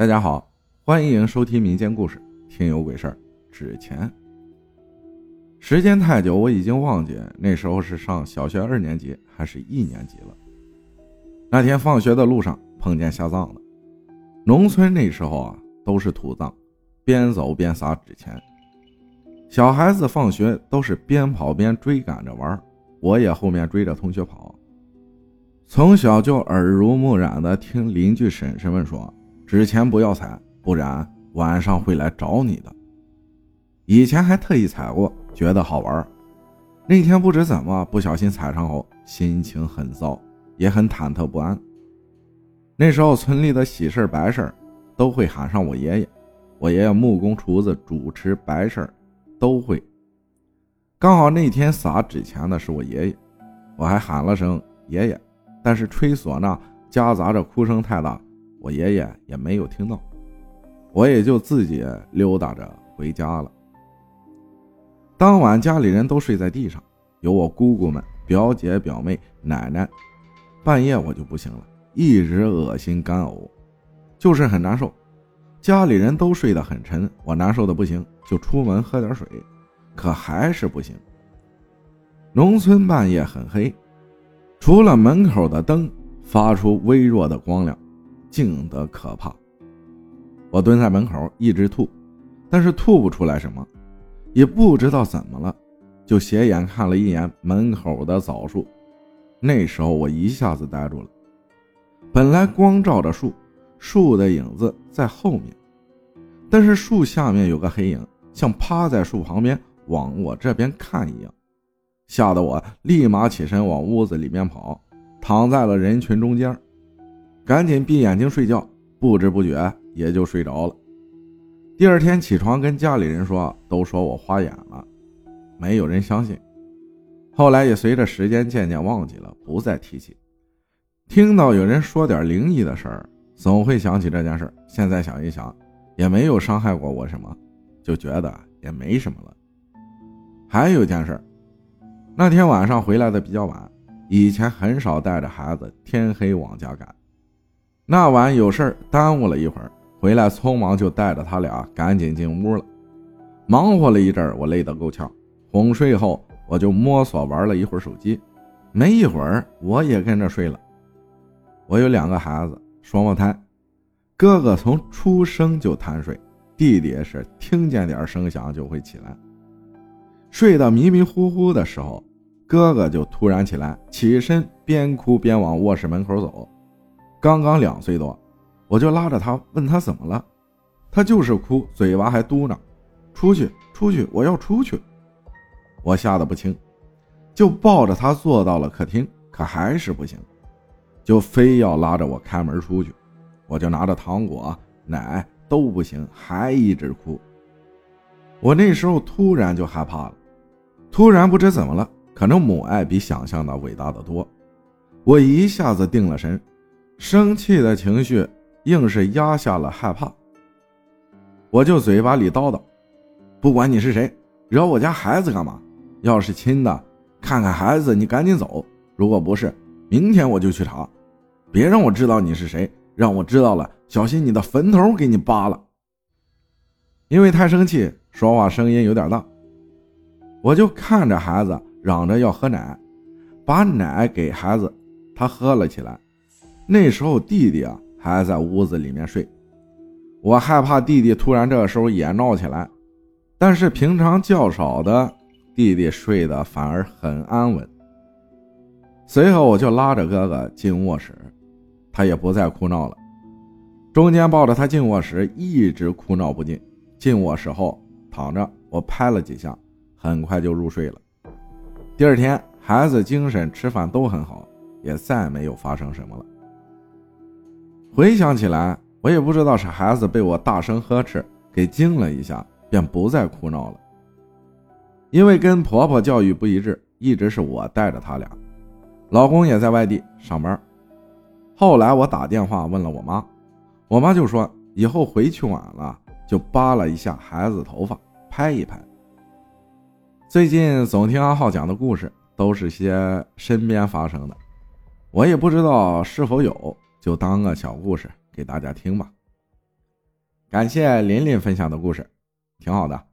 大家好，欢迎收听民间故事《听有鬼事儿》。纸钱。时间太久，我已经忘记那时候是上小学二年级还是一年级了。那天放学的路上碰见下葬的。农村那时候啊，都是土葬，边走边撒纸钱。小孩子放学都是边跑边追赶着玩，我也后面追着同学跑。从小就耳濡目染的听邻居婶婶们说，纸钱不要踩，不然晚上会来找你的。以前还特意踩过，觉得好玩。那天不知怎么不小心踩上后，心情很糟，也很忐忑不安。那时候村里的喜事白事都会喊上我爷爷，我爷爷木工厨子主持白事都会。刚好那天撒纸钱的是我爷爷，我还喊了声爷爷。但是吹唢呐夹杂着哭声太大，我爷爷也没有听到，我也就自己溜达着回家了。当晚家里人都睡在地上，有我姑姑们、表姐、表妹、奶奶。半夜我就不行了，一直恶心干呕，就是很难受。家里人都睡得很沉，我难受的不行，就出门喝点水，可还是不行。农村半夜很黑。除了门口的灯发出微弱的光亮，静得可怕。我蹲在门口一直吐，但是吐不出来什么，也不知道怎么了，就斜眼看了一眼门口的枣树。那时候我一下子呆住了。本来光照着树，树的影子在后面，但是树下面有个黑影，像趴在树旁边往我这边看一样。吓得我立马起身往屋子里面跑，躺在了人群中间，赶紧闭眼睛睡觉，不知不觉也就睡着了。第二天起床跟家里人说，都说我花眼了，没有人相信。后来也随着时间渐渐忘记了，不再提起。听到有人说点灵异的事儿，总会想起这件事。现在想一想，也没有伤害过我什么，就觉得也没什么了。还有一件事。那天晚上回来的比较晚，以前很少带着孩子天黑往家赶。那晚有事耽误了一会儿，回来匆忙就带着他俩赶紧进屋了。忙活了一阵我累得够呛。哄睡后，我就摸索玩了一会儿手机，没一会儿我也跟着睡了。我有两个孩子，双胞胎，哥哥从出生就贪睡，弟弟是听见点声响就会起来。睡得迷迷糊糊的时候。哥哥就突然起来，起身边哭边往卧室门口走。刚刚两岁多，我就拉着他问他怎么了，他就是哭，嘴巴还嘟囔：“出去，出去，我要出去。”我吓得不轻，就抱着他坐到了客厅，可还是不行，就非要拉着我开门出去。我就拿着糖果、奶都不行，还一直哭。我那时候突然就害怕了，突然不知怎么了。可能母爱比想象的伟大的多，我一下子定了神，生气的情绪硬是压下了害怕。我就嘴巴里叨叨：“不管你是谁，惹我家孩子干嘛？要是亲的，看看孩子，你赶紧走；如果不是，明天我就去查。别让我知道你是谁，让我知道了，小心你的坟头给你扒了。”因为太生气，说话声音有点大，我就看着孩子。嚷着要喝奶，把奶给孩子，他喝了起来。那时候弟弟啊还在屋子里面睡，我害怕弟弟突然这个时候也闹起来。但是平常较少的弟弟睡得反而很安稳。随后我就拉着哥哥进卧室，他也不再哭闹了。中间抱着他进卧室，一直哭闹不进。进卧室后躺着，我拍了几下，很快就入睡了。第二天，孩子精神、吃饭都很好，也再没有发生什么了。回想起来，我也不知道是孩子被我大声呵斥给惊了一下，便不再哭闹了。因为跟婆婆教育不一致，一直是我带着他俩，老公也在外地上班。后来我打电话问了我妈，我妈就说以后回去晚了就扒拉一下孩子头发，拍一拍。最近总听阿浩讲的故事，都是些身边发生的，我也不知道是否有，就当个小故事给大家听吧。感谢琳琳分享的故事，挺好的。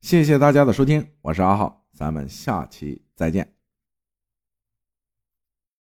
谢谢大家的收听，我是阿浩，咱们下期再见。